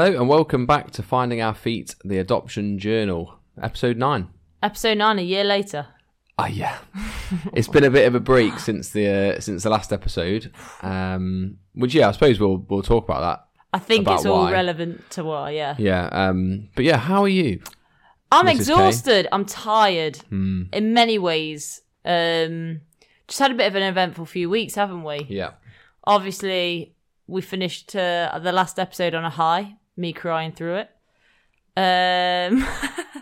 Hello, and welcome back to Finding Our Feet, the Adoption Journal, episode 9. Episode nine, a year later. Ah, yeah. it's been a bit of a break since the uh, since the last episode. Um, which, yeah, I suppose we'll we'll talk about that. I think About it's all why. relevant to why, yeah. Yeah. Um, but yeah, how are you? I'm Mrs. K? exhausted. I'm tired Hmm. in many ways. Um, just had a bit of an eventful few weeks, haven't we? Yeah. Obviously, we finished uh, the last episode on a high, me crying through it. Um,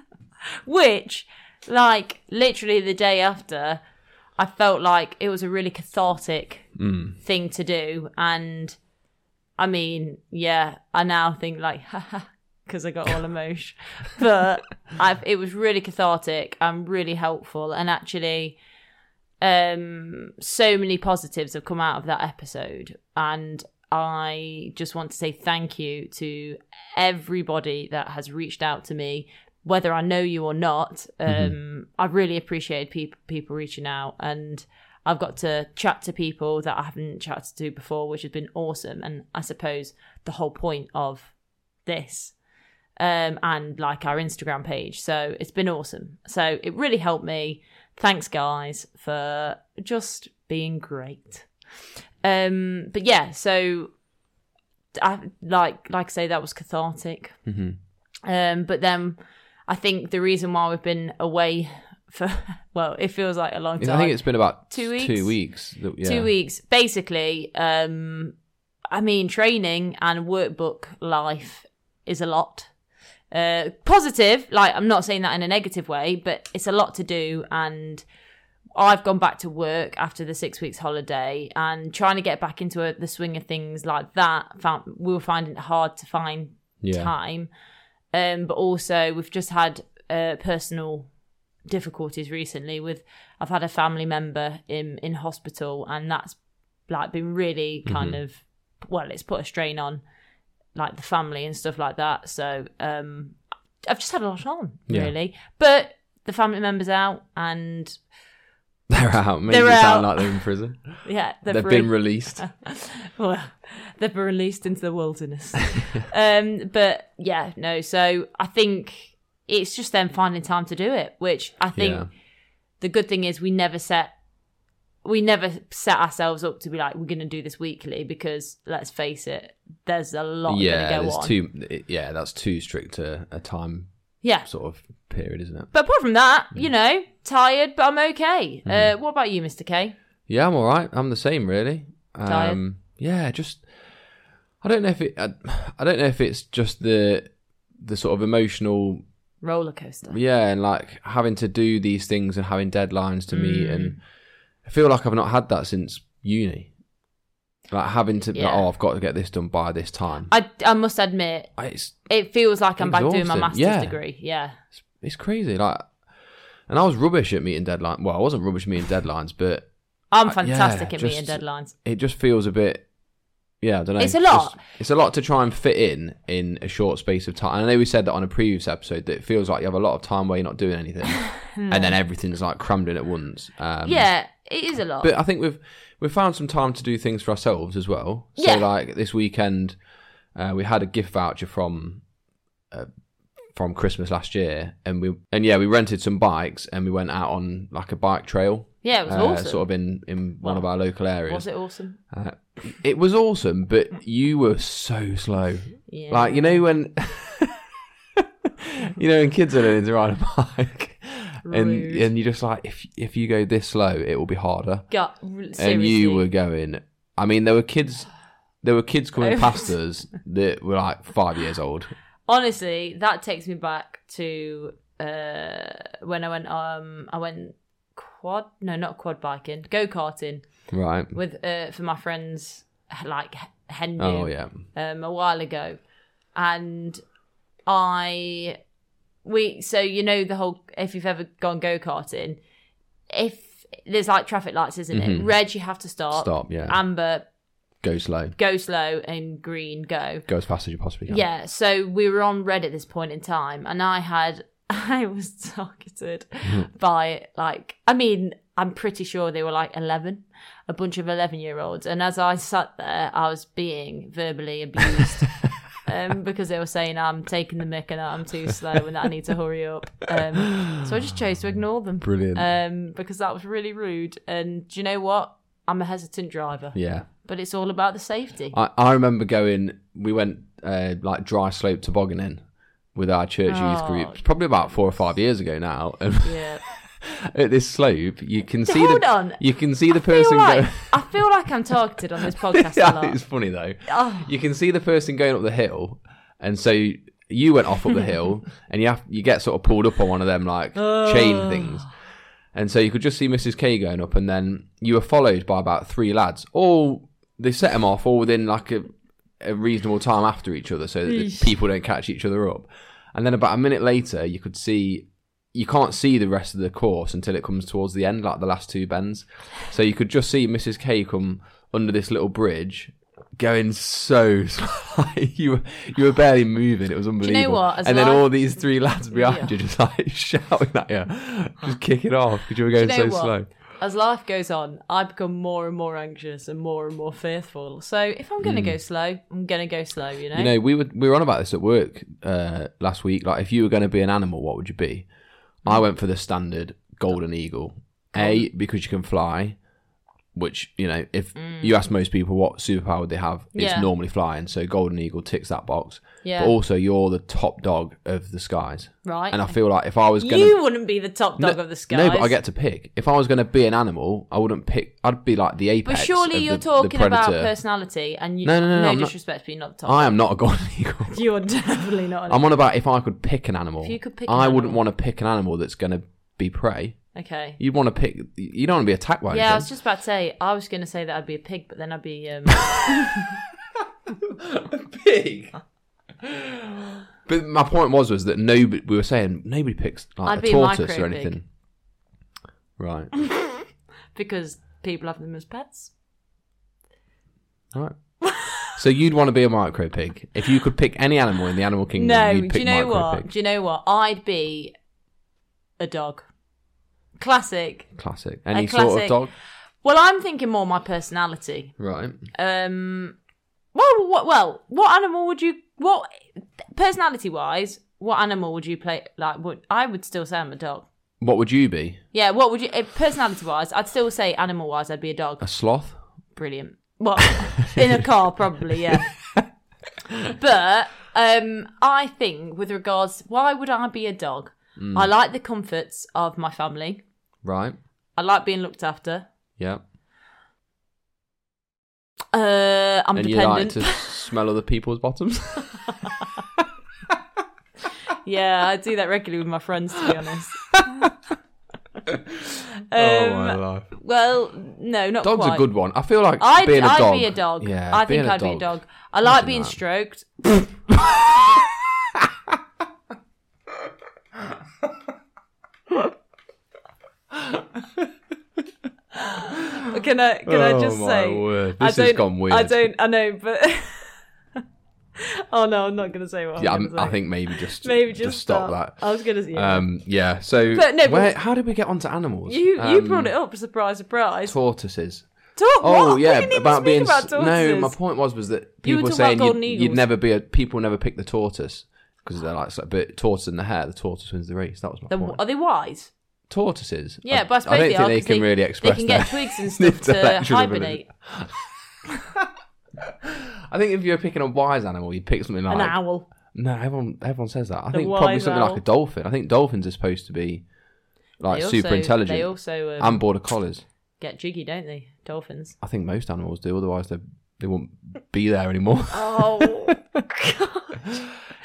which, like, literally the day after, I felt like it was a really cathartic Mm. thing to do. And I mean, yeah, I now think like, haha, because I got all emotion. but I've, it was really cathartic and really helpful. And actually, um, so many positives have come out of that episode. And I just want to say thank you to everybody that has reached out to me, whether I know you or not. Um, I've really appreciated people people reaching out, and I've got to chat to people that I haven't chatted to before, which has been awesome. And I suppose the whole point of this um, and like our Instagram page. So it's been awesome. So it really helped me. Thanks, guys, for just being great. Um, but yeah, so I like like I say that was cathartic. hmm Um, but then I think the reason why we've been away for well, it feels like a long time. I think it's been about Two weeks? Two weeks. that- yeah. two weeks basically um i mean training and workbook life is a lot uh positive like i'm not saying that in a negative way but it's a lot to do and i've gone back to work after the six weeks holiday and trying to get back into a, the swing of things like that found we were finding it hard to find Yeah. time um but also we've just had uh personal difficulties recently with I've had a family member in in hospital and that's like been really kind of well it's put a strain on like the family and stuff like that so um I've just had a lot on Yeah. really but the family member's out and They're out. Makes They're sound out. like they're in prison. yeah They've free. been released. well, they've been released into the wilderness. um, but yeah, no. So I think it's just them finding time to do it, which I think Yeah. the good thing is we never set we never set ourselves up to be like we're going to do this weekly because let's face it, there's a lot yeah, going to go there's on. too. Yeah, that's too strict a, a time yeah. sort of period, isn't it? But apart from that, Mm. you know, tired, but I'm okay. Mm-hmm. Uh, what about you, Mr. K? Yeah, I'm all right. I'm the same, really. Tired? Um, yeah, just I don't know if it. I, I don't know if it's just the the sort of emotional. Roller coaster. Yeah, and like having to do these things and having deadlines to meet, Mm. and I feel like I've not had that since uni. Like having to, like, oh, I've got to get this done by this time. I, I must admit, it's it feels like I'm back doing my Exhausting. master's Yeah. degree. Yeah. it's crazy. Like, and I was rubbish at meeting deadlines. Well, I wasn't rubbish at meeting deadlines, but I'm fantastic yeah, at meeting just- deadlines. it just feels a bit yeah i don't know It's a lot. just- it's a lot to try and fit in in a short space of time and i know we said that on a previous episode that it feels like you have a lot of time where you're not doing anything and then everything's like crammed in at once um yeah, it is a lot. but i think we've we've found some time to do things for ourselves as well so Yeah. like this weekend uh, we had a gift voucher from uh, from christmas last year and we and yeah we rented some bikes and we went out on like a bike trail yeah, it was uh, awesome. sort of in in one of our local areas was it awesome? uh, it was awesome, but you were so slow. Yeah. Like you know when you know when kids are learning to ride a bike, and Rude. and you're just like if if you go this slow, it will be harder. Got, seriously. And you were going. I mean, there were kids. There were kids coming past us that were like five years old. Honestly, that takes me back to uh, when I went. Um, I went quad. No, not quad biking. Go karting Right. with uh, for my friends like Henry. Oh yeah. um, a while ago, and I we so you know the whole if you've ever gone go karting, if there's like traffic lights, isn't it? Mhm. Red you have to stop. Stop. Yeah. Amber go slow. go slow, and green go. Go as fast as you possibly can. Yeah, so we were on red at this point in time, and I had I was targeted by like I mean, I'm pretty sure they were like 11, a bunch of 11 year olds. And as I sat there, I was being verbally abused um, because they were saying I'm taking the mick and I'm too slow and that I need to hurry up. Um, so I just chose to ignore them. Brilliant. Um, because that was really rude. And do you know what? I'm a hesitant driver, yeah. but it's all about the safety. I, I remember going. We went uh, like dry slope tobogganing with our church youth Oh. group. Probably about four or five years ago now. And yeah. at this slope, you can see Hold the on. you can see the I person like go. I feel like I'm targeted on this podcast a lot. it's funny though. Oh. You can see the person going up the hill, and so you went off up the hill, and you have you get sort of pulled up on one of them like chain things, and so you could just see Mrs K going up, and then you were followed by about three lads. All they set them off all within like a, a reasonable time after each other, so that the people don't catch each other up. And then about a minute later, you could see. You can't see the rest of the course until it comes towards the end, like the last two bends. So you could just see Mrs. K come under this little bridge, going so slow. you were you were barely moving. It was unbelievable. what? As And then all these three lads behind Yeah. you just like shouting at you, just kicking off because you were going you know so what? slow. As life goes on, I become more and more anxious and more and more fearful. So if I'm going to go slow, I'm going to go slow. You know. You know, we were we were on about this at work uh, last week. Like, if you were going to be an animal, what would you be? I went for the standard golden eagle. A because you can fly, which you know, if you mm. ask most people what superpower would they have, it's. Yeah. normally flying. So golden eagle ticks that box. Yeah. But also, you're the top dog of the skies, right. and I feel like if I was gonna you wouldn't be the top dog no, of the skies. No, but I get to pick. If I was going to be an animal, I wouldn't pick. I'd be like the apex But surely you're the, talking the about personality, and you, No, no, no, no, not- disrespect, but you're not the top. I am not a golden eagle. You're definitely not. I'm on about if I could pick an animal. If you could pick an I wouldn't want to pick an animal that's going to be prey. Okay. You'd want to pick. You don't want to be attacked by Yeah, I was just about to say. I was going to say that I'd be a pig, but then I'd be. Um, pig. but my point was was that nobody. We were saying nobody picks like I'd a a tortoise micro or anything. Right. because people have them as pets. right. So you'd want to be a micro pig if you could pick any animal in the animal kingdom. No, do you know what? pig. Do you know what? I'd be a dog. Classic. Classic. Any A sort of dog. Well, I'm thinking more my personality. Right. Um. Well, what? Well, what animal would you? What personality wise? What animal would you play? Like, would I would still say I'm a dog. What would you be? Yeah. What would you? Personality wise, I'd still say animal wise, I'd be a dog. A sloth? Brilliant. Well, in a car, probably, yeah. but um, I think, with regards, why would I be a dog? Mm. I like the comforts of my family. Right. I like being looked after. Yeah. Uh, I'm and you like to smell other people's bottoms? yeah, I do that regularly with my friends, to be honest. oh Um, my life. Well, no, not Dog's quite. a good one. I feel like I'd, being a I'd dog. be a dog. Yeah, I think I'd be a dog. dog. I like Imagine being that. stroked. Can I can I Oh just my say word. I This has don't- gone weird. I don't I know, but oh no, I'm not gonna say what. yeah, I'm I'm, gonna say. I think maybe just maybe just, stop, stop. I was gonna say yeah. Um, yeah. So, But no, but- how did we get onto animals? you you Um, brought it up. Surprise, surprise. Tortoises. Talk. Oh what? yeah, about being about no. My point was was that people were saying you'd, you'd never be a people never pick the tortoise because they're like, but tortoise in the hare, the tortoise wins the race. That was my The- point. are they wise? Tortoises. Yeah, I, but I suppose I don't they think are, they can they- really express. They can get twigs and stuff to hibernate. I think if you're picking a wise animal, you'd pick something like An owl. No, everyone everyone says that. I The think probably something owl. like a dolphin. I think dolphins are supposed to be like They also- super intelligent They also um, and border collies. get jiggy, don't they? Dolphins. I think most animals do. Otherwise, they they won't be there anymore. Oh, God.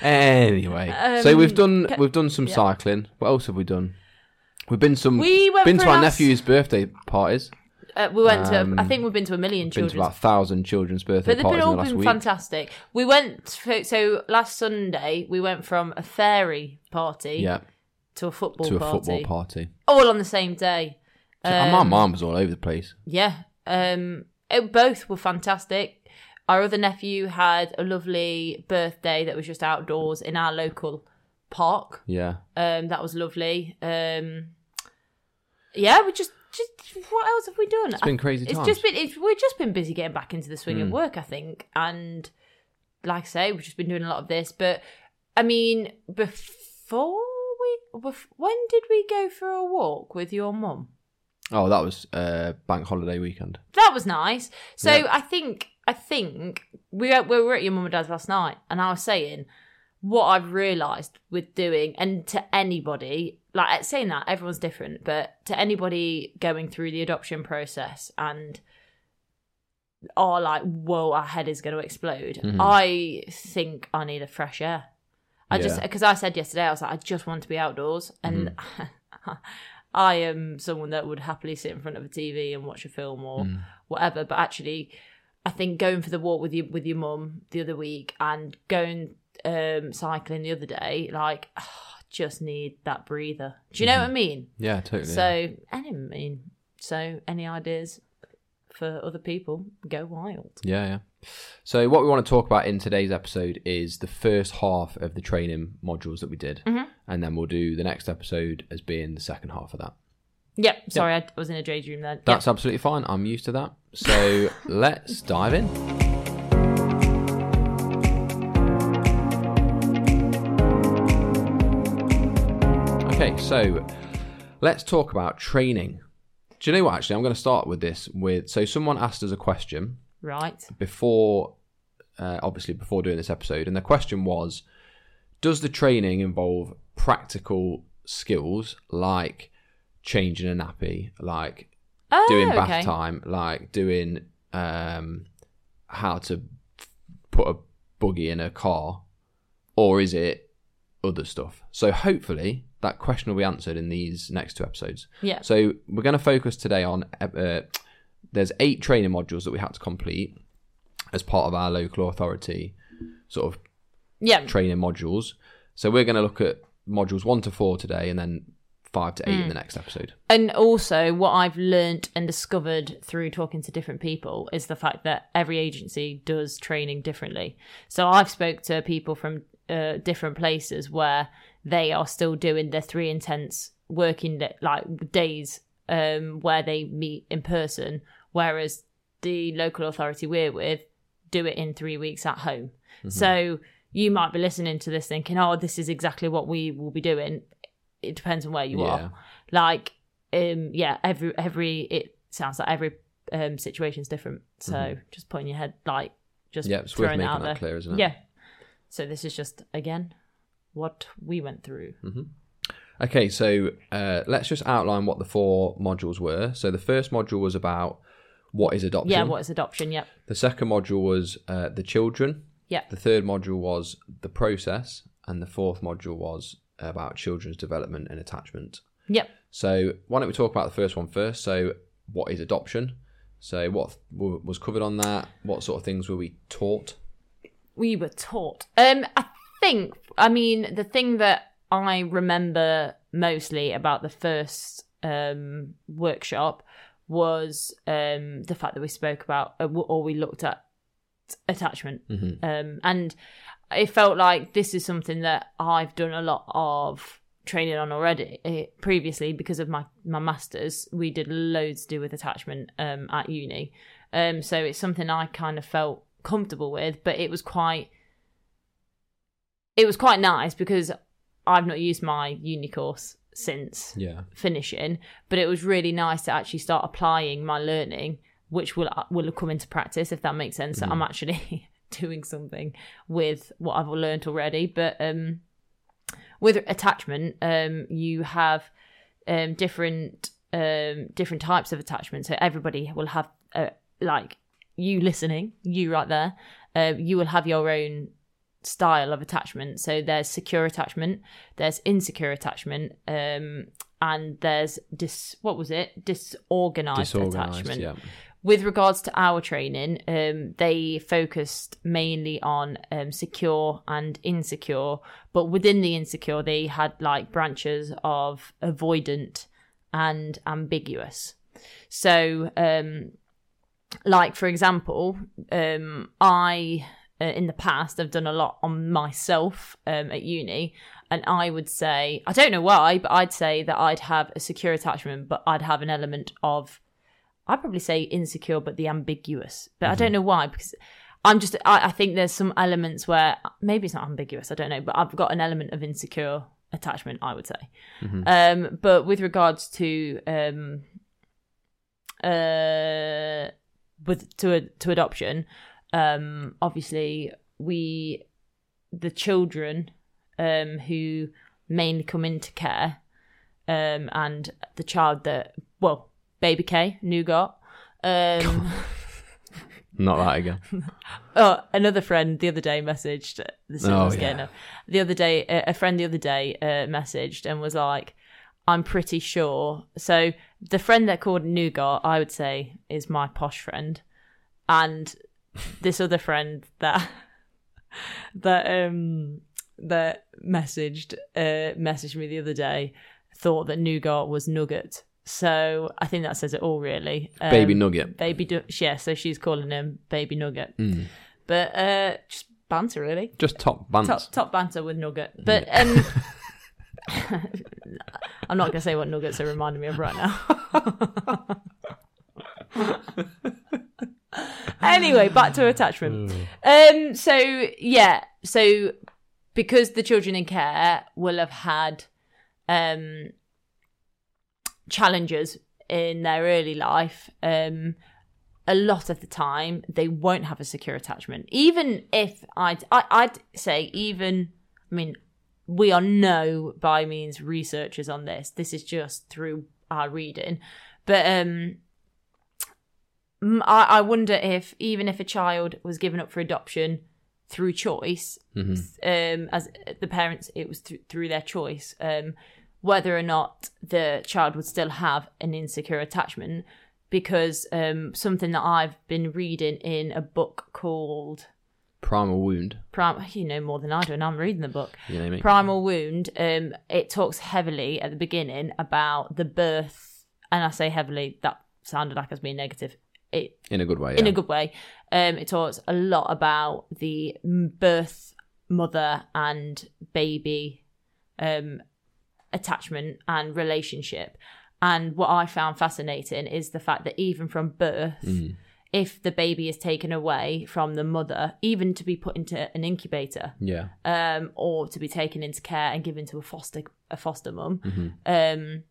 anyway, so Um, we've done we've done some yeah. cycling. What else have we done? We've been some we went been to our nephew's birthday parties. Uh, we went Um, to. I think we've been to a million Been to children's about a thousand children's birthday But they've parties in all the last been week. fantastic. We went so, so last Sunday. We went from a fairy party Yeah, to a football to a party, football party. all on the same day. And my Um, mum was all over the place. Yeah, um, it, both were fantastic. Our other nephew had a lovely birthday that was just outdoors in our local park. Yeah. Um, that was lovely. Um, yeah, we just just what else have we done? It's been crazy It's just been it's we've just been busy getting back into the swing of Mm. work, I think, and like I say, we've just been doing a lot of this. But I mean, before we, bef- when did we go for a walk with your mum? Oh, that was uh, bank holiday weekend. That was nice. So Yeah. I think I think we were, we were at your mum and dad's last night, and I was saying what I've realised with doing, and to anybody like saying that everyone's different, but to anybody going through the adoption process and are like, whoa, our head is going to explode. Mhm. I think I need a fresh air. I just because I said yesterday, I was like, I just want to be outdoors, and I am someone that would happily sit in front of a TV and watch a film or Mm. whatever. But actually, I think going for the walk with you with your mum the other week and going um, cycling the other day, like, just need that breather. Do you know what I mean? Yeah, totally. So, any mean, so any ideas for other people? Go wild. Yeah, yeah. So what we want to talk about in today's episode is the first half of the training modules that we did, Mhm. and then we'll do the next episode as being the second half of that. Yep. Sorry, I was in a daydream then. That's absolutely fine. I'm used to that. So let's dive in. So let's talk about training. Do you know what? Actually, I'm going to start with this. With so someone asked us a question right. before, uh, obviously before doing this episode, and the question was, does the training involve practical skills like changing a nappy, like Oh, doing bath okay. time, like doing um, how to put a buggy in a car, or is it other stuff? So hopefully that question will be answered in these next two episodes. Yeah. So we're going to focus today on uh, there's eight training modules that we had to complete as part of our local authority sort of Yeah. training modules. So we're going to look at modules one to four today, and then five to eight Hmm. in the next episode. And also, what I've learnt and discovered through talking to different people is the fact that every agency does training differently. So I've spoke to people from uh, different places where they are still doing their three intense working like days um, where they meet in person, whereas the local authority we're with do it in three weeks at home. So you might be listening to this thinking, "Oh, this is exactly what we will be doing." It depends on where you Yeah. are like um yeah every every it sounds like every um situation's different so just putting your head like just Yeah, it's worth making out that there clear, isn't it? yeah so this is just again what we went through Okay, so uh, let's just outline what the four modules were. So the first module was about what is adoption. yeah what is adoption yep The second module was uh, the children. Yep. The third module was the process, and the fourth module was about children's development and attachment. yep So why don't we talk about the first one first? So what is adoption? So what was covered on that? What sort of things were we taught? we were taught um i think i mean the thing that i remember mostly about the first um workshop was um the fact that we spoke about uh, or we looked at attachment. Mhm. um and it felt like this is something that i've done a lot of training on already eh, previously because of my my masters. We did loads to do with attachment um at uni. Um so it's something i kind of felt comfortable with but it was quite it was quite nice because i've not used my uni course since Yeah. finishing but it was really nice to actually start applying my learning which will will come into practice if that makes sense that i'm actually doing something with what i've learned already. But um with attachment um you have um different um different types of attachment. So everybody will have uh, like you listening you right there uh, you will have your own style of attachment so there's secure attachment there's insecure attachment um and there's dis what was it disorganized, Disorganized. attachment Yeah. with regards to our training, um, they focused mainly on um, secure and insecure, but within the insecure, they had like branches of avoidant and ambiguous. So, um, like for example, um, I uh, in the past I've done a lot on myself um, at uni, and I would say I don't know why, but I'd say that I'd have a secure attachment, but I'd have an element of I'd probably say insecure, but the ambiguous. But I don't know why because I'm just I, I think there's some elements where maybe it's not ambiguous. I don't know, but I've got an element of insecure attachment. I would say. Um, but with regards to um, uh, with to to adoption, um, obviously we the children um who mainly come into care, um, and the child that well, baby K, Nougat, um. Not that again. Oh, another friend the other day messaged. Is Oh, getting yeah. up. The other day, a a friend the other day uh, messaged and was like, "I'm pretty sure." So the friend that called Nougat, I would say, is my posh friend, and this other friend that that um that messaged uh messaged me the other day thought that Nougat was Nugget. So I think that says it all, really. Um, Baby Nugget. Baby, du- yeah. So she's calling him Baby Nugget. Mm. But uh, just banter, really. Just top banter. Top top banter with Nugget. But um, I'm not going to say what Nuggets are reminding me of right now. anyway, back to attachment. Um, so yeah, so because the children in care will have had um challenges in their early life, um, a lot of the time they won't have a secure attachment. Even if I'd, I, I'd say, even, I mean, we are no by means researchers on this. This is just through our reading. But um, I, I wonder if even if a child was given up for adoption through choice, Mm-hmm. um, as the parents, it was through, through their choice, um, whether or not the child would still have an insecure attachment. Because um, something that I've been reading in a book called Primal Wound. Prim- you know more than I do, and I'm reading the book. You know Primal Wound. Um, it talks heavily at the beginning about the birth, and I say heavily. That sounded like I was being negative. It In a good way. in yeah. a good way. Um, it talks a lot about the birth, mother, and baby um, attachment and relationship. And what I found fascinating is the fact that even from birth, Mm. if the baby is taken away from the mother, even to be put into an incubator, Yeah. um, or to be taken into care and given to a foster a foster mum, Mm-hmm. um,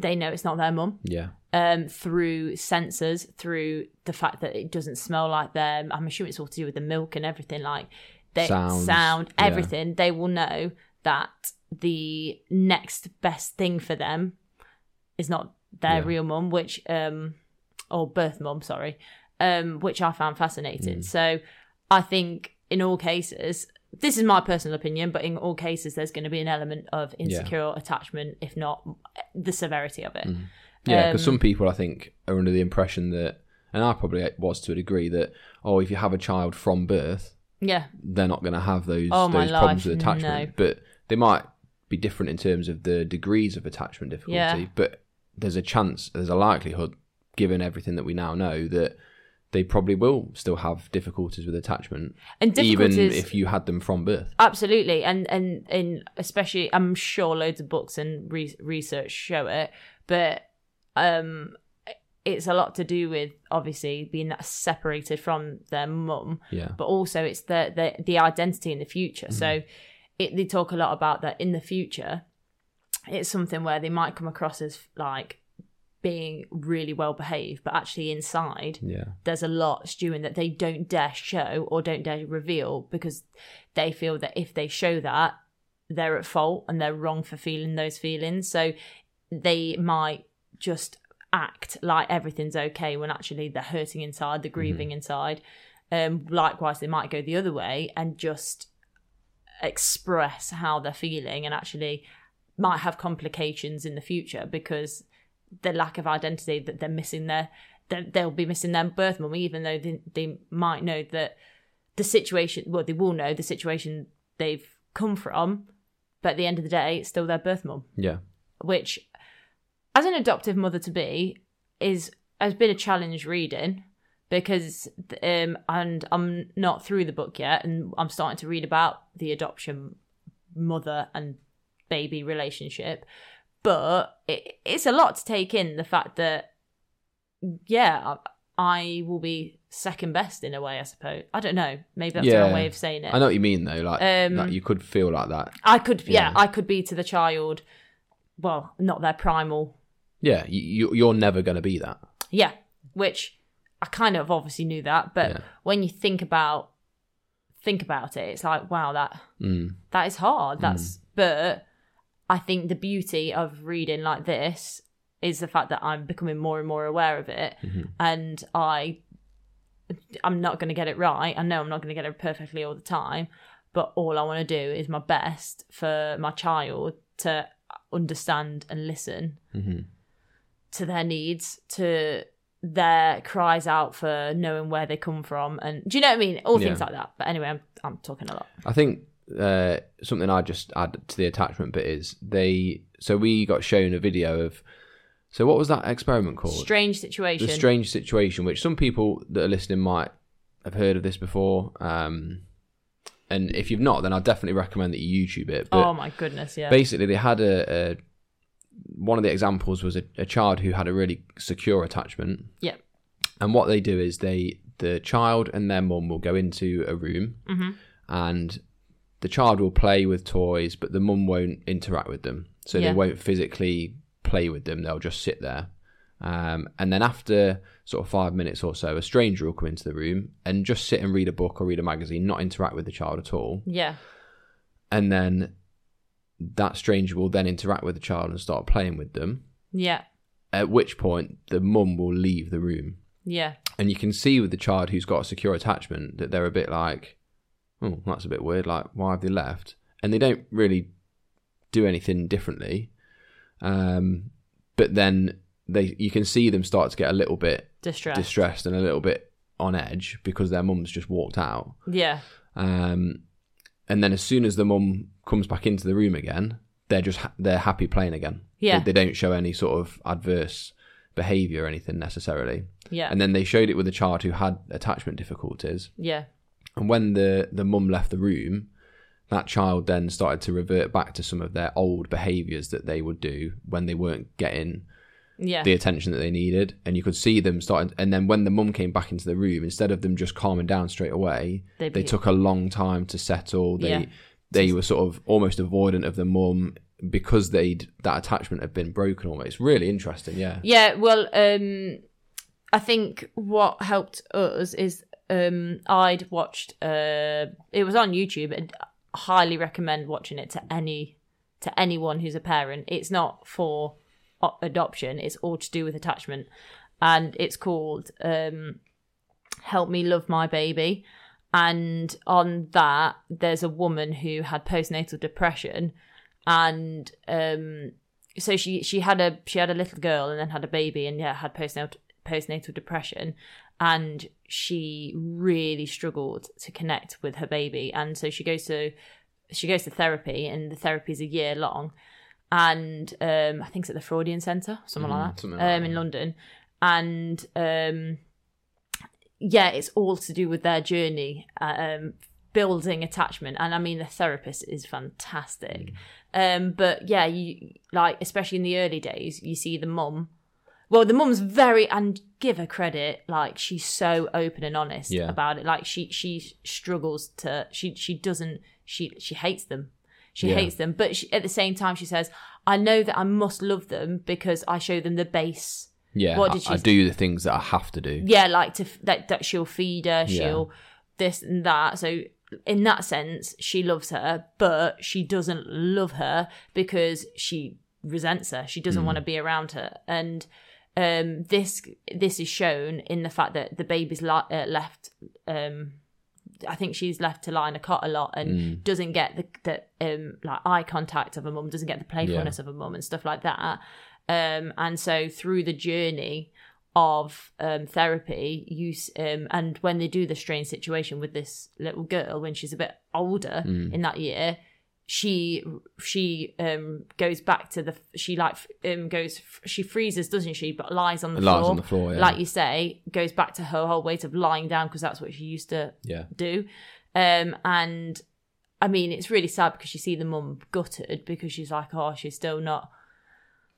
they know it's not their mum Yeah. um, through sensors, through the fact that it doesn't smell like them. I'm assuming it's all to do with the milk and everything, like they Sounds, sound, yeah. everything. They will know that the next best thing for them is not their Yeah. real mum, which um, or birth mum, sorry, um, which I found Mm. fascinating. So I think in all cases. This is my personal opinion, but in all cases, there's going to be an element of insecure attachment, if not the severity of it. Yeah, because Um, some people I think are under the impression that, and I probably was to a degree that, oh, if you have a child from birth, Yeah, they're not going to have those Oh, those problems life, with attachment. no. But they might be different in terms of the degrees of attachment difficulty. Yeah. But there's a chance, there's a likelihood, given everything that we now know, that they probably will still have difficulties with attachment, and difficulties. even if you had them from birth. Absolutely, and and and especially, I'm sure loads of books and re- research show it, but um, it's a lot to do with obviously being that separated from their mum, Yeah. but also it's the the the identity in the future. So it, they talk a lot about that in the future. It's something where they might come across as like being really well behaved, but actually inside Yeah. there's a lot stewing that they don't dare show or don't dare reveal because they feel that if they show that, they're at fault and they're wrong for feeling those feelings. So they might just act like everything's okay when actually they're hurting inside, they're grieving inside. Um, likewise, they might go the other way and just express how they're feeling and actually might have complications in the future because the lack of identity that they're missing their that they'll be missing their birth mum even though they, they might know that the situation well they will know the situation they've come from but at the end of the day it's still their birth mum Yeah. which as an adoptive mother to be is has been a challenge reading because um and I'm not through the book yet and I'm starting to read about the adoption mother and baby relationship but it, it's a lot to take in the fact that yeah I will be second best in a way I suppose I don't know maybe that's the wrong way of saying it I know what you mean though. Like, Um, like you could feel like that. I could yeah, Yeah. I could be to the child well not their primal Yeah, you, you, you're never going to be that. Yeah, which I kind of obviously knew that, but Yeah. when you think about think about it, it's like wow, that Mm. that is hard. That's but I think the beauty of reading like this is the fact that I'm becoming more and more aware of it, and I I'm not going to get it right. I know I'm not going to get it perfectly all the time, but all I want to do is my best for my child to understand and listen Mhm. to their needs, to their cries out for knowing where they come from, and do you know what I mean? All things like that. But anyway, I'm I'm talking a lot. I think uh, something I just add to the attachment bit is they. So we got shown a video of. So what was that experiment called? Strange situation. the strange situation, which some people that are listening might have heard of this before. Um, and if you've not, then I definitely recommend that you YouTube it. But oh my goodness, yeah. basically, they had a, a one of the examples was a, a child who had a really secure attachment. Yeah. And what they do is they the child and their mum will go into a room, Mhm. and the child will play with toys, but the mum won't interact with them. So Yeah. they won't physically play with them; they'll just sit there. Um, and then after sort of five minutes or so, a stranger will come into the room and just sit and read a book or read a magazine, not interact with the child at all. Yeah. And then that stranger will then interact with the child and start playing with them. Yeah. At which point, the mum will leave the room. Yeah. And you can see with the child who's got a secure attachment that they're a bit like, oh, that's a bit weird. Like, why have they left? And they don't really do anything differently. Um, but then they, you can see them start to get a little bit Distress. distressed and a little bit on edge because their mum's just walked out. yeah. Um, and then as soon as the mum comes back into the room again, they're just ha- they're happy playing again. Yeah. They, they don't show any sort of adverse behavior or anything necessarily. Yeah. And then they showed it with a child who had attachment difficulties. yeah. And when the the mum left the room, that child then started to revert back to some of their old behaviors that they would do when they weren't getting Yeah. the attention that they needed. And you could see them starting. And then when the mum came back into the room, instead of them just calming down straight away, They they took a long time to settle. They Yeah. they were sort of almost avoidant of the mum because they'd that attachment had been broken. Almost It's really interesting. Yeah. Yeah, well, um, I think what helped us is um, I'd watched. Uh, it was on YouTube, and highly recommend watching it to any to anyone who's a parent. It's not for adoption; it's all to do with attachment, and it's called um, "Help Me Love My Baby." And on that, there's a woman who had postnatal depression, and um, so she she had a she had a little girl and then had a baby and yeah had postnatal postnatal depression and she really struggled to connect with her baby. And so she goes to she goes to therapy and the therapy is a year long. And um i think it's at the freudian center something like that something like um in london. And um yeah it's all to do with their journey um building attachment. And i mean the therapist is fantastic. Um but yeah you like especially in the early days you see the mum. Well the mum's very and give her credit like she's so open and honest Yeah. about it like she she struggles to she she doesn't she she hates them she Yeah. hates them but she, at the same time she says i know that i must love them because i show them the base Yeah. What did she I s- do the things that I have to do. yeah like to that, that she'll feed her she'll this and that so in that sense she loves her but she doesn't love her because she resents her she doesn't hmm. want to be around her and um this this is shown in the fact that the baby's li- uh, left um I think she's left to lie in a cot a lot and doesn't get the, the um like eye contact of a mum, doesn't get the playfulness of a mum and stuff like that. Um, and so through the journey of um, therapy, s- um, and when they do the strange situation with this little girl when she's a bit older in that year, she she um goes back to the she like um goes she freezes doesn't she? But lies on the Lies floor. on the floor, yeah. like you say goes back to her whole weight of lying down because that's what she used to Yeah. do. Um and i mean it's really sad because you see the mum gutted because she's like oh she's still not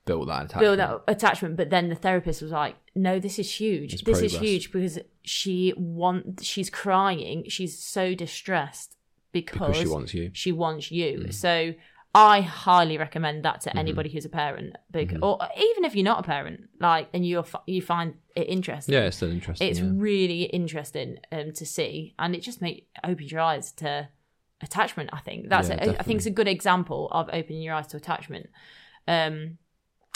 Built that attachment. build that attachment. But then the therapist was like no this is huge. It's this is huge because she want she's crying. She's so distressed because, because she wants you. she wants you Mm. so i highly recommend that to Mm-hmm. anybody who's a parent big or even if you're not a parent like and you you find it interesting Yeah, it's still interesting. it's yeah. really interesting um, to see and it just makes opens your eyes to attachment i think that's Yeah, a, i think it's a good example of opening your eyes to attachment um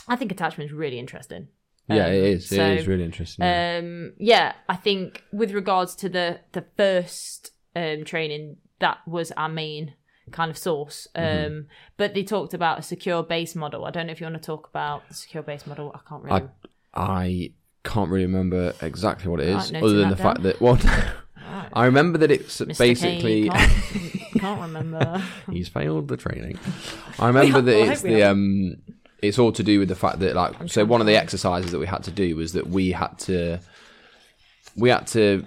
i think attachment is really interesting yeah, Um, it is. so, it is really interesting. yeah. um yeah i think with regards to the the first um training that was our main kind of source. Um Mm-hmm. but they talked about a secure base model. I don't know if you want to talk about the secure base model. I can't really. I can't really remember exactly what it is, other than the fact that well, I remember that it's Mr. basically K, can't, can't remember. He's failed the training. I remember that it's the um, it's all to do with the fact that like so one of the exercises that we had to do was that we had to we had to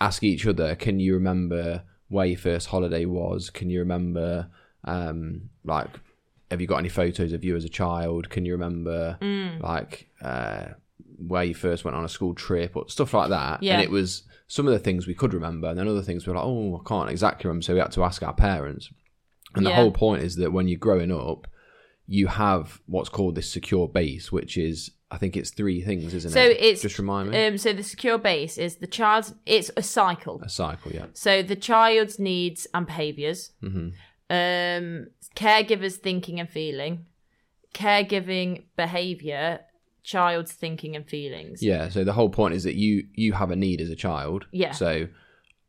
ask each other, can you remember where your first holiday was? Can you remember um like have you got any photos of you as a child? Can you remember Mm. like uh where you first went on a school trip or stuff like that? Yeah. And it was some of the things we could remember, and then other things we were like, oh, I can't exactly remember. So we had to ask our parents. And the Yeah. whole point is that when you're growing up, you have what's called this secure base, which is I think it's three things, isn't So it? it's just remind me. Um, so the secure base is the child's. It's a cycle. a cycle, yeah. So the child's needs and behaviors, hmm um, caregivers' thinking and feeling, caregiving behavior, child's thinking and feelings. Yeah. So the whole point is that you you have a need as a child. Yeah. So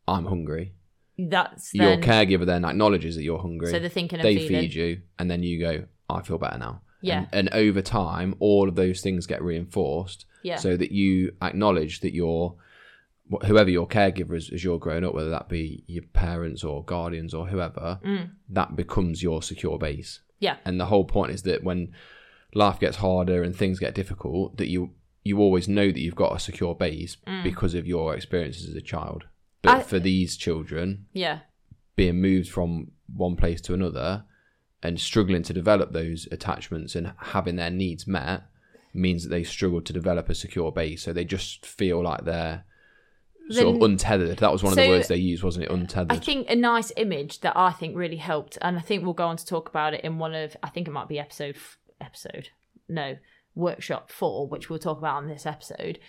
I'm hungry. That's Your then, caregiver then acknowledges that you're hungry. so the thinking and they feeling. feed you, and then you go, I feel better now. Yeah. And, and over time, all of those things get reinforced Yeah. so that you acknowledge that your wh- whoever your caregiver is as you're growing up, whether that be your parents or guardians or whoever, Mm. that becomes your secure base. Yeah. And the whole point is that when life gets harder and things get difficult, that you you always know that you've got a secure base because of your experiences as a child. But Mm. I- for these children, Yeah. being moved from one place to another and struggling to develop those attachments and having their needs met means that they struggle to develop a secure base. So they just feel like they're sort of untethered. That was one of the words they used, wasn't it? Untethered. I think a nice image that I think really helped, and I think we'll go on to talk about it in one of, I think it might be episode, episode, no, workshop four, which we'll talk about on this episode,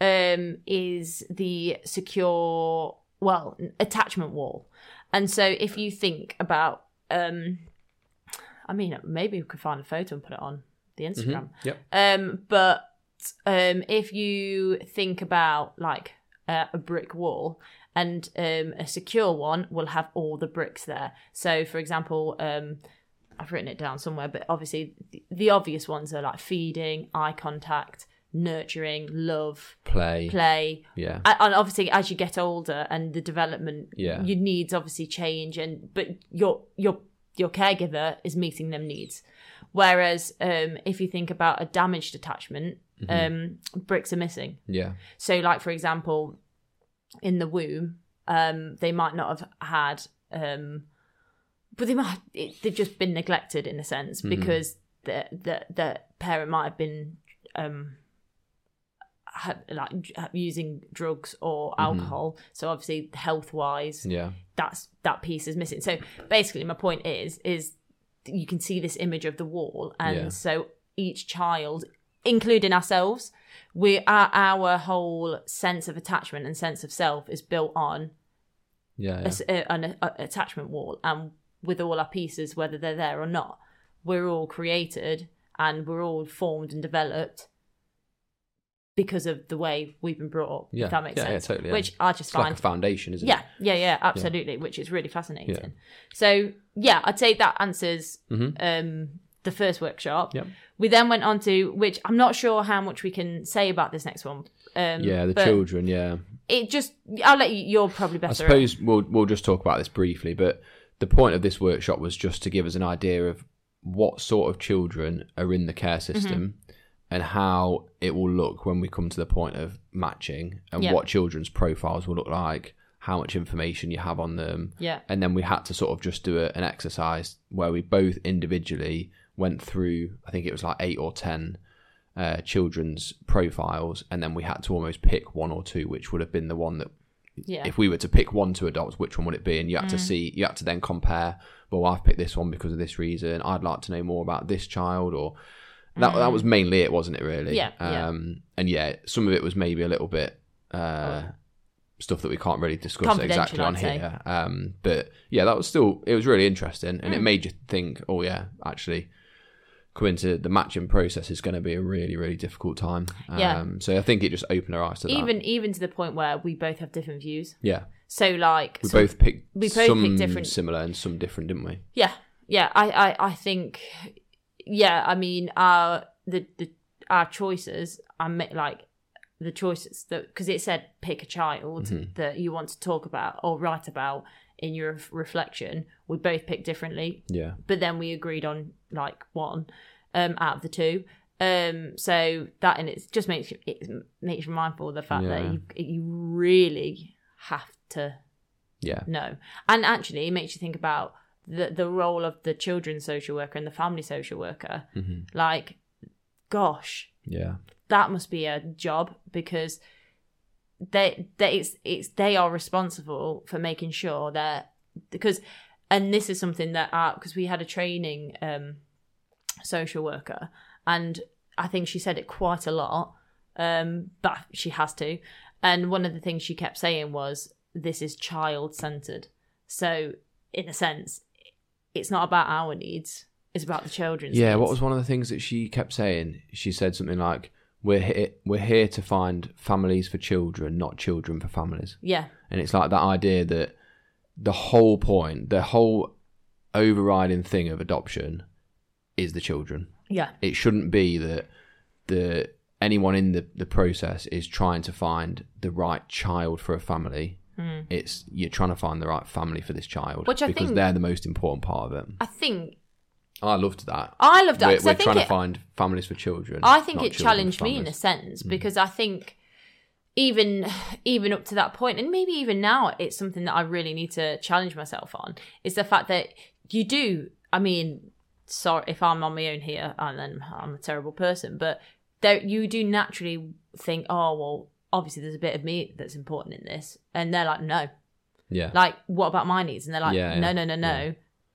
um, is the secure, well, attachment wall. And so if you think about, um, I mean, maybe we could find a photo and put it on the Instagram. Yep. Um, but um, if you think about like uh, a brick wall, and um, a secure one will have all the bricks there. So, for example, um, I've written it down somewhere, but obviously the, the obvious ones are like feeding, eye contact, nurturing, love, Play. play, Yeah. and obviously as you get older and the development Yeah. your needs obviously change and but your your your caregiver is meeting them needs. Whereas um if you think about a damaged attachment um bricks are missing. Yeah. so like for example in the womb um they might not have had um but they might it, they've just been neglected in a sense because the the the parent might have been um like using drugs or mm-hmm. alcohol so obviously health wise Yeah. that's that piece is missing so basically my point is is you can see this image of the wall and Yeah. so each child including ourselves we our, our whole sense of attachment and sense of self is built on Yeah. yeah. a- an a, attachment wall and with all our pieces whether they're there or not we're all created and we're all formed and developed because of the way we've been brought up Yeah. if that makes Yeah, yeah, sense totally, yeah. which i just It's like find a foundation, isn't yeah, it? yeah, yeah, yeah, absolutely, which is really fascinating. So yeah, I'd say that answers Mhm. um, the first workshop. Yep. We then went on to which I'm not sure how much we can say about this next one. Um, Yeah, the children, yeah. It just I'll let you. You're probably better. I suppose we'll we'll just talk about this briefly, but the point of this workshop was just to give us an idea of what sort of children are in the care system and how it will look when we come to the point of matching and Yeah. what children's profiles will look like, how much information you have on them. Yeah. And then we had to sort of just do a, an exercise where we both individually went through, I think it was like eight or 10 uh, children's profiles. And then we had to almost pick one or two, which would have been the one that Yeah. if we were to pick one to adopt, which one would it be? And you had to Mm. see, you had to then compare. Well, I've picked this one because of this reason. I'd like to know more about this child, or that that was mainly it, wasn't it? Really? Mm. Yeah, yeah. Um, and yeah, some of it was maybe a little bit uh, stuff that we can't really discuss exactly on here. Um, but yeah, that was still it was really interesting, and Mm. it made you think. Oh yeah, actually. Coming to the matching process is going to be a really, really difficult time. Yeah. Um, so I think it just opened our eyes to that. even even to the point where we both have different views. yeah, So like we both picked we both some picked different- similar and some different, didn't we? Yeah, yeah. I, I, I think, yeah. I mean, our the, the our choices. I mean, like the choices that because it said pick a child Mm-hmm. that you want to talk about or write about in your ref- reflection. We both picked differently, Yeah. but then we agreed on like one um, out of the two. Um, so that and it just makes you it makes you mindful of the fact that you you really have to Yeah. no. And actually, it makes you think about the the role of the children's social worker and the family social worker. hmm Like, gosh, Yeah. that must be a job because they they it's it's they are responsible for making sure that because and this is something that because we had a training um social worker and I think she said it quite a lot um but she has to and one of the things she kept saying was this is child centered so in a sense it's not about our needs it's about the children's Yeah. What was one of the things that she kept saying? She said something like, "We're here. We're here to find families for children, not children for families." yeah And it's like that idea that the whole point, the whole overriding thing of adoption, is the children. yeah It shouldn't be that the anyone in the, the process is trying to find the right child for a family. It's you're trying to find the right family for this child. Which I because think- they're the most important part of it. I think I loved that. I loved that We're, we're trying it, to find families for children. I think it challenged me in a families. Mm. sense because I think even even up to that point, and maybe even now, it's something that I really need to challenge myself on. Is the fact that you do. I mean, sorry if I'm on my own here, and then I'm a terrible person, but there you do naturally think, oh well, obviously there's a bit of me that's important in this, and they're like, no, Yeah. like what about my needs and they're like Yeah, no yeah, no no no yeah.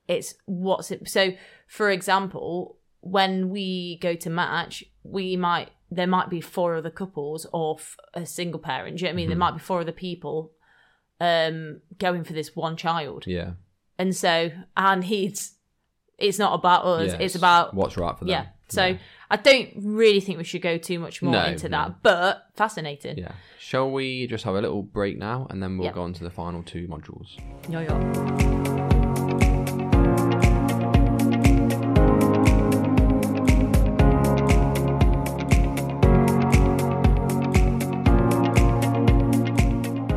it's what's it so for example when we go to match we might there might be four other couples or f- a single parent do you know what i mean there Mm-hmm. might be four other people um going for this one child yeah. and so our needs it's not about us Yeah, it's about what's right for them. yeah so Yeah. i don't really think we should go too much more No, into no. that but fascinating Yeah. Shall we just have a little break now and then we'll Yeah. go on to the final two modules? yo yo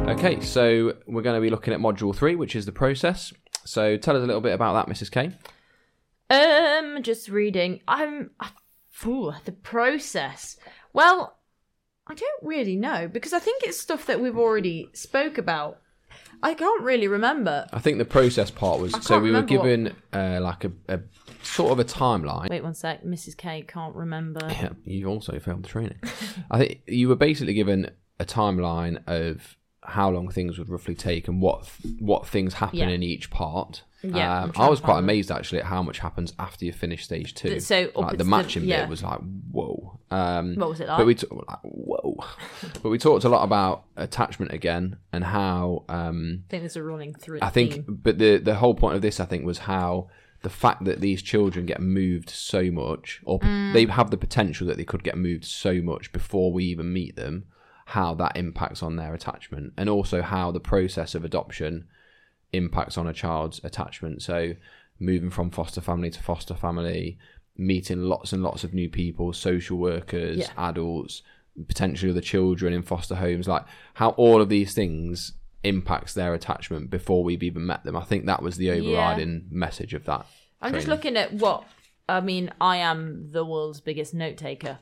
Okay, so we're going to be looking at module three, which is the process. So tell us a little bit about that, Mrs. K. Um, just reading. I'm. Ooh, the process. Well, I don't really know because I think it's stuff that we've already spoke about. I can't really remember. I think the process part was so we were remember what- given uh, like a, a sort of a timeline. Wait one sec. Mrs. K can't remember. Yeah, you also failed the training. I think you were basically given a timeline of how long things would roughly take and what what things happen Yeah. in each part. Yeah, um, I was quite amazed actually at how much happens after you finish stage two. So like, the matching yeah. bit was like whoa. Um, What was it like? But we t- like, whoa. but we talked a lot about attachment again and how um, I think there's a running through. I think, theme. but the the whole point of this, I think, was how the fact that these children get moved so much, or Mm. they have the potential that they could get moved so much before we even meet them, how that impacts on their attachment, and also how the process of adoption impacts on a child's attachment. So, moving from foster family to foster family, meeting lots and lots of new people, social workers, Yeah. adults, potentially other children in foster homes, like how all of these things impacts their attachment before we've even met them. I think that was the overriding message of that. I'm just looking at what I mean. I am the world's biggest note taker,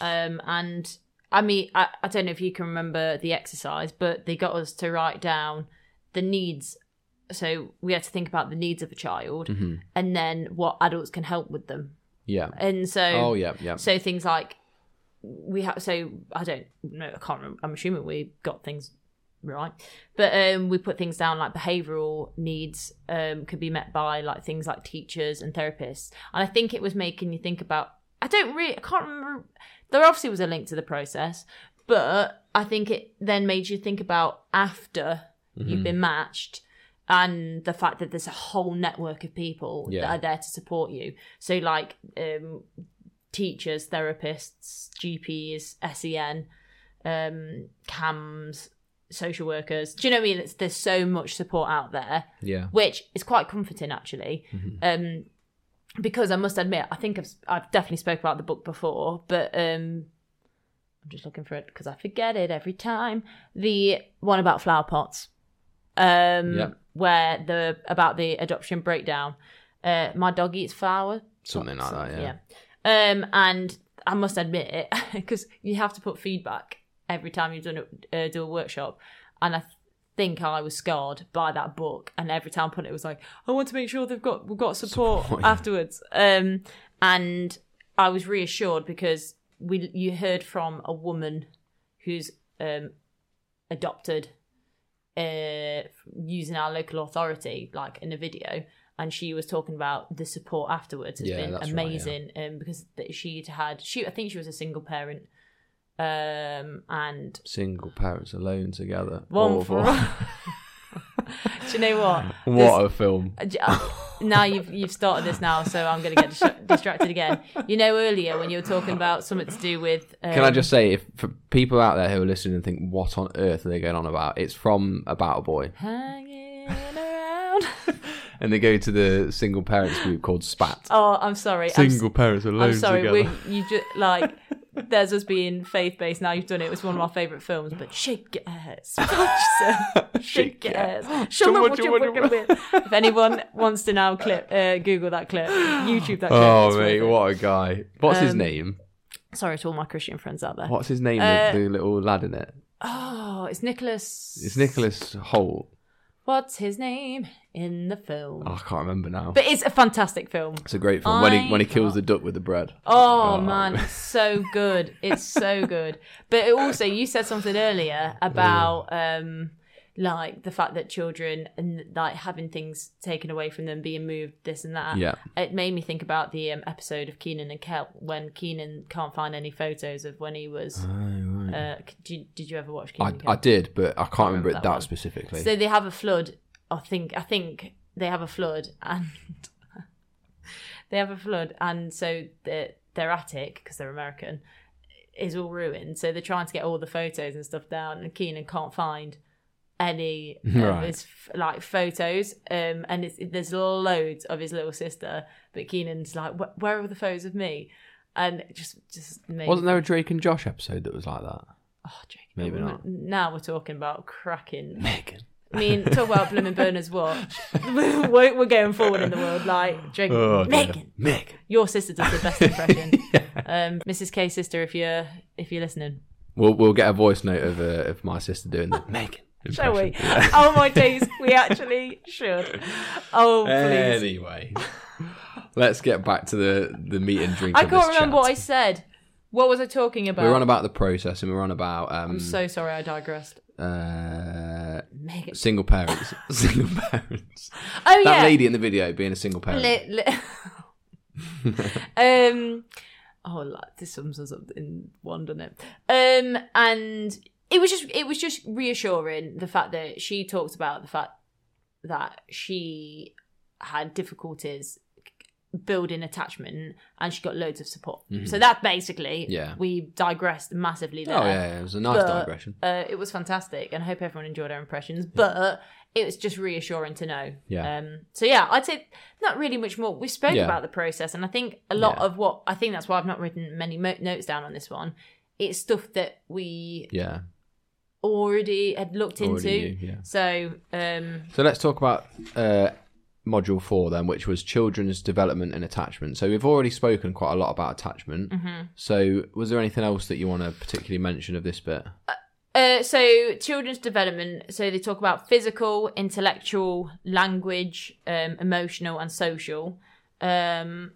um, and I mean, I, I don't know if you can remember the exercise, but they got us to write down the needs. So we had to think about the needs of a child, Mm-hmm. and then what adults can help with them. Yeah. And so, Oh yeah, yeah. so things like we have. So I don't know. I can't remember. I'm assuming we got things right, but um, we put things down like behavioural needs um, could be met by like things like teachers and therapists. And I think it was making you think about. I don't really. I can't remember. There obviously was a link to the process, but I think it then made you think about after Mm-hmm. you've been matched. And the fact that there's a whole network of people Yeah. that are there to support you. So, like, um, teachers, therapists, GPs, SEN, um, CAMHS, social workers. Do you know what I mean? It's, there's so much support out there, yeah. which is quite comforting actually. Um, because I must admit, I think I've I've definitely spoke about the book before, but um, I'm just looking for it because I forget it every time. The one about flower pots, um, Yeah. where the about the adoption breakdown. Uh, my dog eats flower Something like that, yeah. yeah. Um, and I must admit it because you have to put feedback every time a, uh, do a workshop, and I think I was scarred by that book. And every time I put it, it was like, I want to make sure they've got we've got support, Support, yeah. afterwards. Um, and I was reassured because we you heard from a woman who's um adopted uh using our local authority like in a video and she was talking about the support afterwards has Yeah, been that's right, yeah. amazing um because she'd had she I think she was a single parent um and Single parents alone together. one for do you know what what a film. uh, now you've you've started this now, so I'm going to get dis- distracted again. You know, earlier when you were talking about something to do with, um, Can I just say, if for people out there who are listening and think, what on earth are they going on about? It's from About a Boy. hanging around? And they go to the single parents group called SPAT. oh, I'm sorry. I'm, s- parents alone I'm sorry. We, you just like there's us being faith based. Now you've done it. It was one of my favourite films. But shake your ass, shake your ass. Show me what you're working with. If anyone wants to now clip, uh, Google that clip, YouTube that clip. Oh, mate, it. what a guy. What's his Um, name? Sorry to all my Christian friends out there. What's his name, uh, the, the little lad in it? Oh, it's Nicholas. It's Nicholas Hoult. What's his name in the film? Oh, I can't remember now. But it's a fantastic film. It's a great film when he when he kills can't- the duck with the bread. Oh, Oh. man, it's so good. It's so good. But also, you said something earlier about um, like the fact that children and like having things taken away from them, being moved, this and that. Yeah. It made me think about the um, episode of Keenan and Kel when Keenan can't find any photos of when he was. Uh, did, did you ever watch Keenan I? I did, but I can't remember, remember it that that specifically. So they have a flood. I think I think they have a flood, and they have a flood, and so their their attic because they're American is all ruined. So they're trying to get all the photos and stuff down, and Keenan can't find any of Right. his like photos. Um, and it's, there's loads of his little sister, but Keenan's like, where are the photos of me? And it just just made Wasn't there a Drake and Josh episode that was like that? Oh, Jake, Maybe not. Now we're talking about cracking Megan. I mean, talk about Blooming Burners watch. we're, we're going forward in the world. Like, Drake, Oh. Megan, Megan. your sister does the best impression. um, Mrs. K sister, if you're if you're listening, We'll we'll get a voice note of uh, of my sister doing the Megan. Shall we? impression. oh my days, we actually should. Oh please. Anyway, let's get back to the the meat and drink. I can't remember chat. what I said. What was I talking about? We were on about the process, and we were on about um, I'm so sorry, I digressed. uh, Megan. single parents. single parents. Oh That yeah. lady in the video being a single parent. Li- li- um oh like, this sums us up in one doesn't it um and it was just it was just reassuring the fact that she talked about the fact that she had difficulties building attachment and she got loads of support so that basically Mm-hmm. Yeah. we digressed massively there Oh yeah, yeah, it was a nice But- digression. uh, it was fantastic, and I hope everyone enjoyed our impressions. But it was just reassuring to know. Yeah. Um. So yeah, I'd say not really much more. We spoke Yeah. about the process, and I think a lot Yeah. of what I think that's why I've not written many mo- notes down on this one. It's stuff that we Yeah, already had looked into. Knew, yeah. So um, So let's talk about uh, module four then, which was children's development and attachment. So we've already spoken quite a lot about attachment. Mm-hmm. So was there anything else that you want to particularly mention of this bit? Uh, so children's development. So they talk about physical, intellectual, language, um, emotional, and social. Um,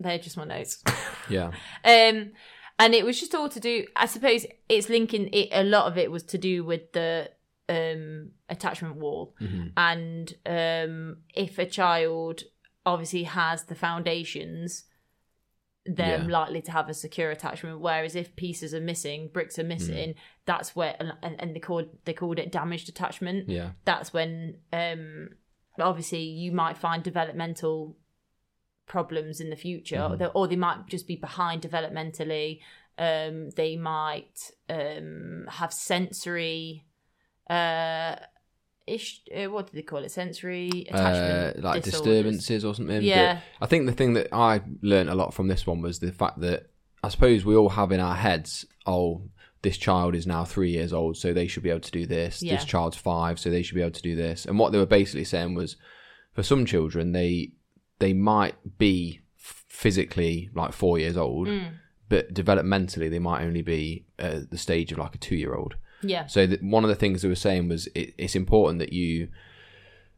they're just my notes. Yeah. um, and it was just all to do. I suppose it's linking. It, a lot of it was to do with the um, attachment wall, and um, if a child obviously has the foundations. They're Yeah. likely to have a secure attachment. Whereas if pieces are missing, bricks are missing, that's where and, and, and they called they called it damaged attachment. Yeah. That's when um obviously you might find developmental problems in the future, Mm-hmm. or, they, or they might just be behind developmentally. Um, they might um have sensory uh ish uh, what do they call it sensory Uh, attachment like disorders. disturbances or something. But Yeah. I think the thing that I learned a lot from this one was the fact that I suppose we all have in our heads, oh, this child is now three years old, so they should be able to do this. Yeah. This child's five, so they should be able to do this. And what they were basically saying was, for some children, they they might be physically like four years old, Mm. but developmentally they might only be at the stage of like a two year old. yeah So that one of the things they were saying was it, it's important that you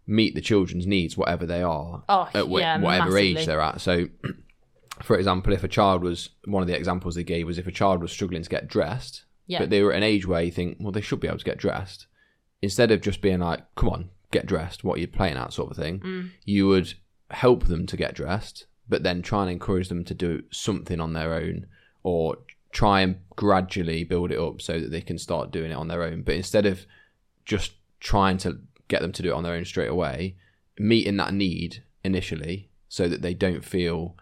meet the children's needs, whatever they are, Oh, at wh- yeah, whatever massively. age they're at. So, for example, if a child was one of the examples they gave was if a child was struggling to get dressed, Yeah. but they were at an age where you think, well, they should be able to get dressed, instead of just being like, come on, get dressed, what are you playing at, sort of thing, Mm. you would help them to get dressed, but then try and encourage them to do something on their own or try and gradually build it up so that they can start doing it on their own. But instead of just trying to get them to do it on their own straight away, meeting that need initially so that they don't feel,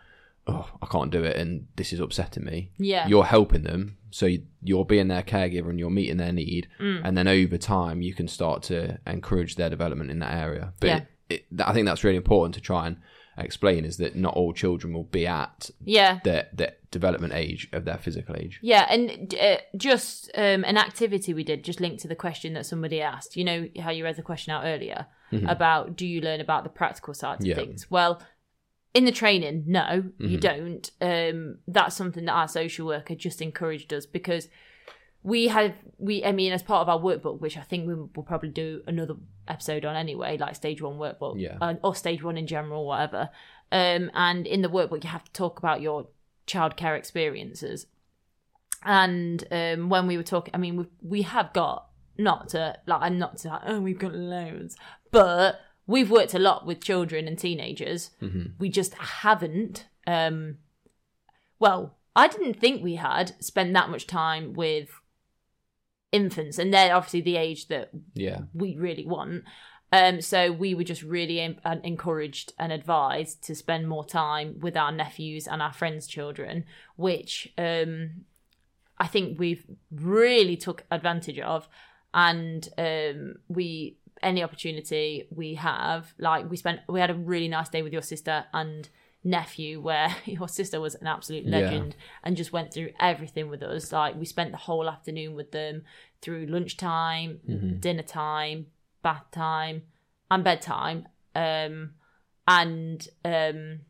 oh, I can't do it and this is upsetting me. yeah You're helping them. So you're being their caregiver and you're meeting their need. Mm. And then over time, you can start to encourage their development in that area. But Yeah. It, I think that's really important to try and explain is that not all children will be at yeah their, their development age of their physical age. Yeah, and uh, just um, an activity we did, just linked to the question that somebody asked. You know how you read the question out earlier about do you learn about the practical sides Mm-hmm. Yeah. of things? Well, in the training, no, you Mhm. don't. Um, that's something that our social worker just encouraged us because we had we. I mean, as part of our workbook, which I think we will probably do another episode on anyway, like stage one workbook, Yeah. uh, or stage one in general, whatever. Um, and in the workbook, you have to talk about your childcare experiences. And um, when we were talking, I mean, we we have got not to like, I'm not to oh, we've got loads, but we've worked a lot with children and teenagers. hmm We just haven't. Um, well, I didn't think we had spent that much time with infants, and they're obviously the age that Yeah. we really want. Um, so we were just really uh, encouraged and advised to spend more time with our nephews and our friends' children, which um, I think we've really took advantage of. And um, we any opportunity we have, like we spent, we had a really nice day with your sister and nephew, where your sister was an absolute Yeah. legend and just went through everything with us. Like we spent the whole afternoon with them through lunchtime, Mhm. dinner time, bath time, and bedtime. Um, and um,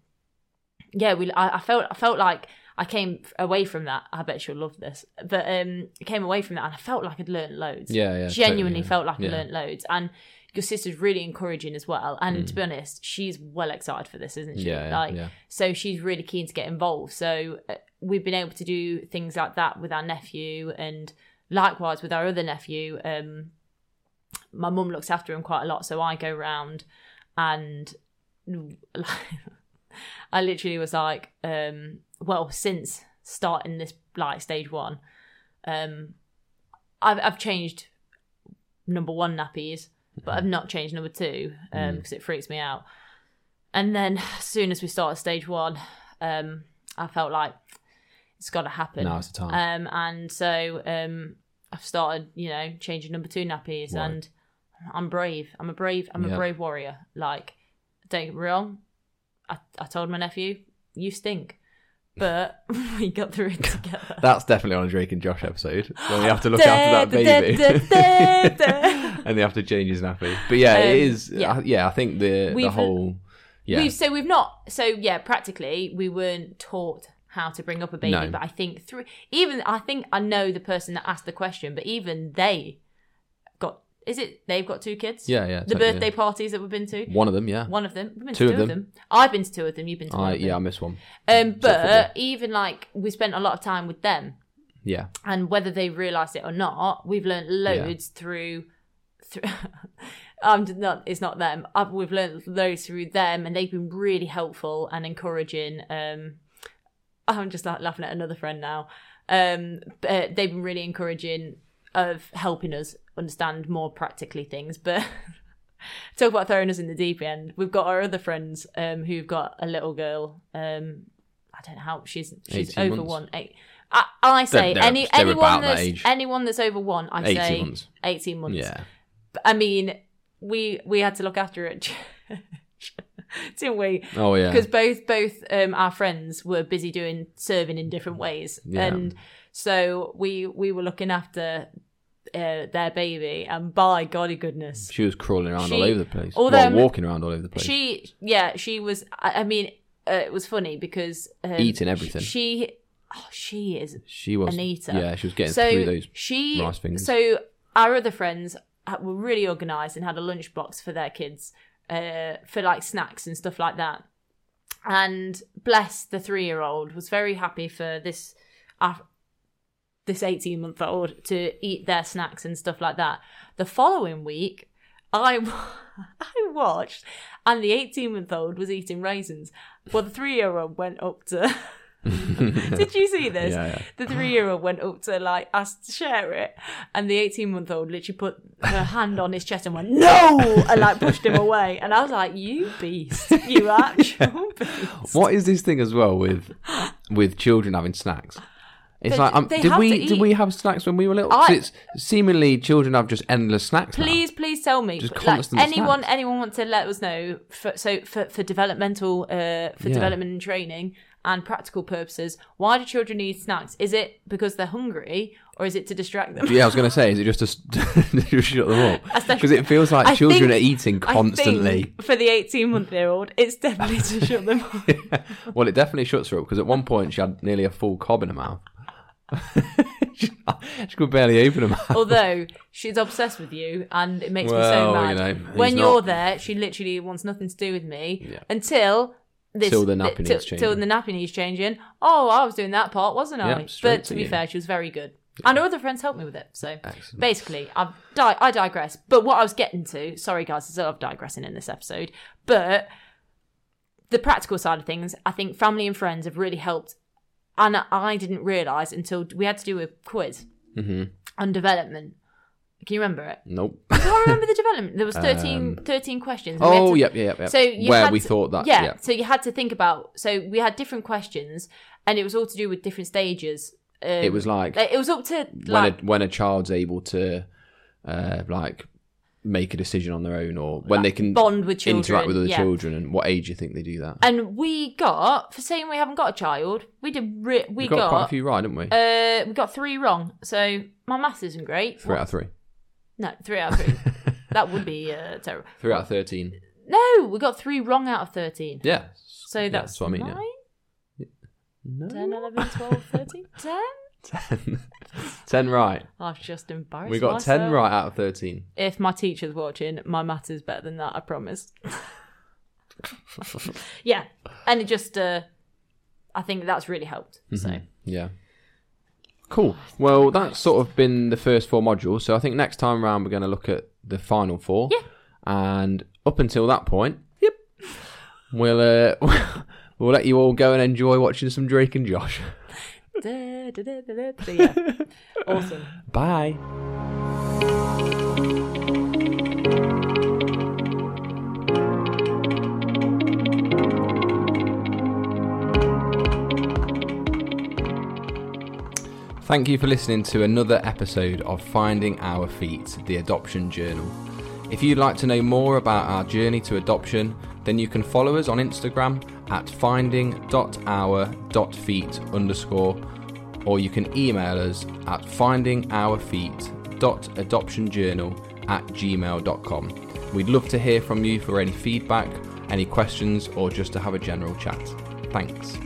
yeah, we. I, I felt. I felt like I came away from that. I bet she'll love this. But um, I came away from that, and I felt like I'd learned loads. Yeah, yeah. Genuinely totally, yeah. felt like yeah. I learnt loads, and your sister's really encouraging as well. And Mm. to be honest, she's well excited for this, isn't she? Yeah, like, yeah. so she's really keen to get involved. So uh, we've been able to do things like that with our nephew, and likewise with our other nephew. Um, my mum looks after him quite a lot, so I go round and I literally was like, um, well, since starting this like stage one, um, I've I've changed number one nappies, but I've not changed number two um, because it freaks me out. And then as soon as we started stage one, um, I felt like it's got to happen. Now it's the time. Um, and so um, I've started, you know, changing number two nappies, Right. and I'm brave. I'm a brave. I'm Yeah. a brave warrior. Like, don't get me wrong. I, I told my nephew, "You stink," but we got through it together. That's definitely on a Drake and Josh episode when they have to look after that baby and they have to change his nappy. But yeah, it Um, is. yeah. I, yeah, I think the the We've- whole yeah We've, so we've not. So yeah, practically we weren't taught how to bring up a baby. No. But I think through even I think I know the person that asked the question, but even they got. Is it they've got two kids? yeah yeah The totally, birthday yeah. parties that we've been to. one of them yeah. One of them. We've been Two to of two of them. them. I've been to two of them. You've been to one I of them. yeah I missed one. Um, but even like we spent a lot of time with them, Yeah and whether they realised it or not, we've learned loads through. Through um, not it's not them. Uh, we've learned loads through them, and they've been really helpful and encouraging. Um, I'm just like laughing at another friend now. Um, but they've been really encouraging of helping us understand more practically things. But talk about throwing us in the deep end. We've got our other friends um, who've got a little girl. Um, I don't know how she's she's over months. one. Eight. I, I say They're- any they're anyone that's anyone that's over one. I 18 say months. eighteen months. yeah I mean, we we had to look after it, didn't we? oh yeah Because both both um, our friends were busy doing serving in different ways, Yeah. and so we we were looking after uh, their baby, and by golly goodness, she was crawling around She- all over the place. although- well, walking around all over the place. she yeah she was. I, I mean, uh, it was funny because um, Eating everything. She oh, she is she was an eater. Yeah, she was getting so through those. she rice fingers. so our other friends were really organized and had a lunchbox for their kids uh, for like snacks and stuff like that. And bless the three-year-old was very happy for this uh, this 18 month old to eat their snacks and stuff like that. The following week i i watched and the 18 month old was eating raisins. Well the three-year-old went up to did you see this? Yeah, yeah. The three year old went up to like ask to share it, and the eighteen month old literally put her hand on his chest and went no, and like pushed him away. And I was like, "You beast, you actual beast." What is this thing as well with with children having snacks? It's But like, um, did we did we have snacks when we were little? I- it's seemingly children have just endless snacks. now. Please, please tell me. Just Like, anyone, snacks. anyone want to let us know? For, so for for developmental, uh, for Yeah. development and training and practical purposes, why do children need snacks? Is it because they're hungry, or is it to distract them? Yeah, I was going to say, is it just to, to shut them up? Because it feels like I children think- are eating I constantly. think for the eighteen month year old, it's definitely to shut them up. well, it definitely shuts her up because at one point she had nearly a full cob in her mouth. she, could barely open her mouth. Although she's obsessed with you, and it makes me so mad. you know, when he's you're there, she literally wants nothing to do with me Yeah. until this. Till the nappy till, needs till changing. the nappy needs changing. Oh, I was doing that part, wasn't I? But to be you. fair, she was very good. And her other friends helped me with it. So Excellent. basically, I've di- I digress. But what I was getting to, sorry guys, there's a lot of digressing in this episode. But the practical side of things, I think family and friends have really helped. And I didn't realise until we had to do a quiz hmm on development. Can you remember it? Nope. I can't remember the development. There was 13, Um, 13 questions. and we had Oh, to- yep, yep, yep. So Where we to- thought that. yeah, Yeah. So you had to think about. So we had different questions, and it was all to do with different stages. Um, It was like like, it was up to when like a when a child's able to uh, like make a decision on their own or when they can bond with children. interact with other yeah. children and what age do you think they do that. And we got for saying we haven't got a child. We did. Re- we we got, got. quite a few right, didn't we? Uh, we got three wrong. So my maths isn't great. three out of three. No, three out of three. that would be uh, terrible. Three out of thirteen. No, we got three wrong out of thirteen. Yeah. So Yeah, that's, what I mean. nine, Yeah. No. 10, 11, 12, 13, 10? Ten. ten right. I've just embarrassed We got ten right out of thirteen. If my teacher's watching, my maths is better than that, I promise. yeah. And it just, uh, I think that's really helped. So, Mm-hmm. Yeah. Cool. Well, that's sort of been the first four modules. So I think next time around we're going to look at the final four. Yeah. And up until that point, yep, we'll uh, we'll let you all go and enjoy watching some Drake and Josh. da, da, da, da, da, da, yeah. awesome. Bye. Thank you for listening to another episode of Finding Our Feet, the Adoption Journal. If you'd like to know more about our journey to adoption, then you can follow us on Instagram at finding.our.feet underscore, or you can email us at findingourfeet.adoptionjournal at gmail.com. We'd love to hear from you for any feedback, any questions, or just to have a general chat. Thanks.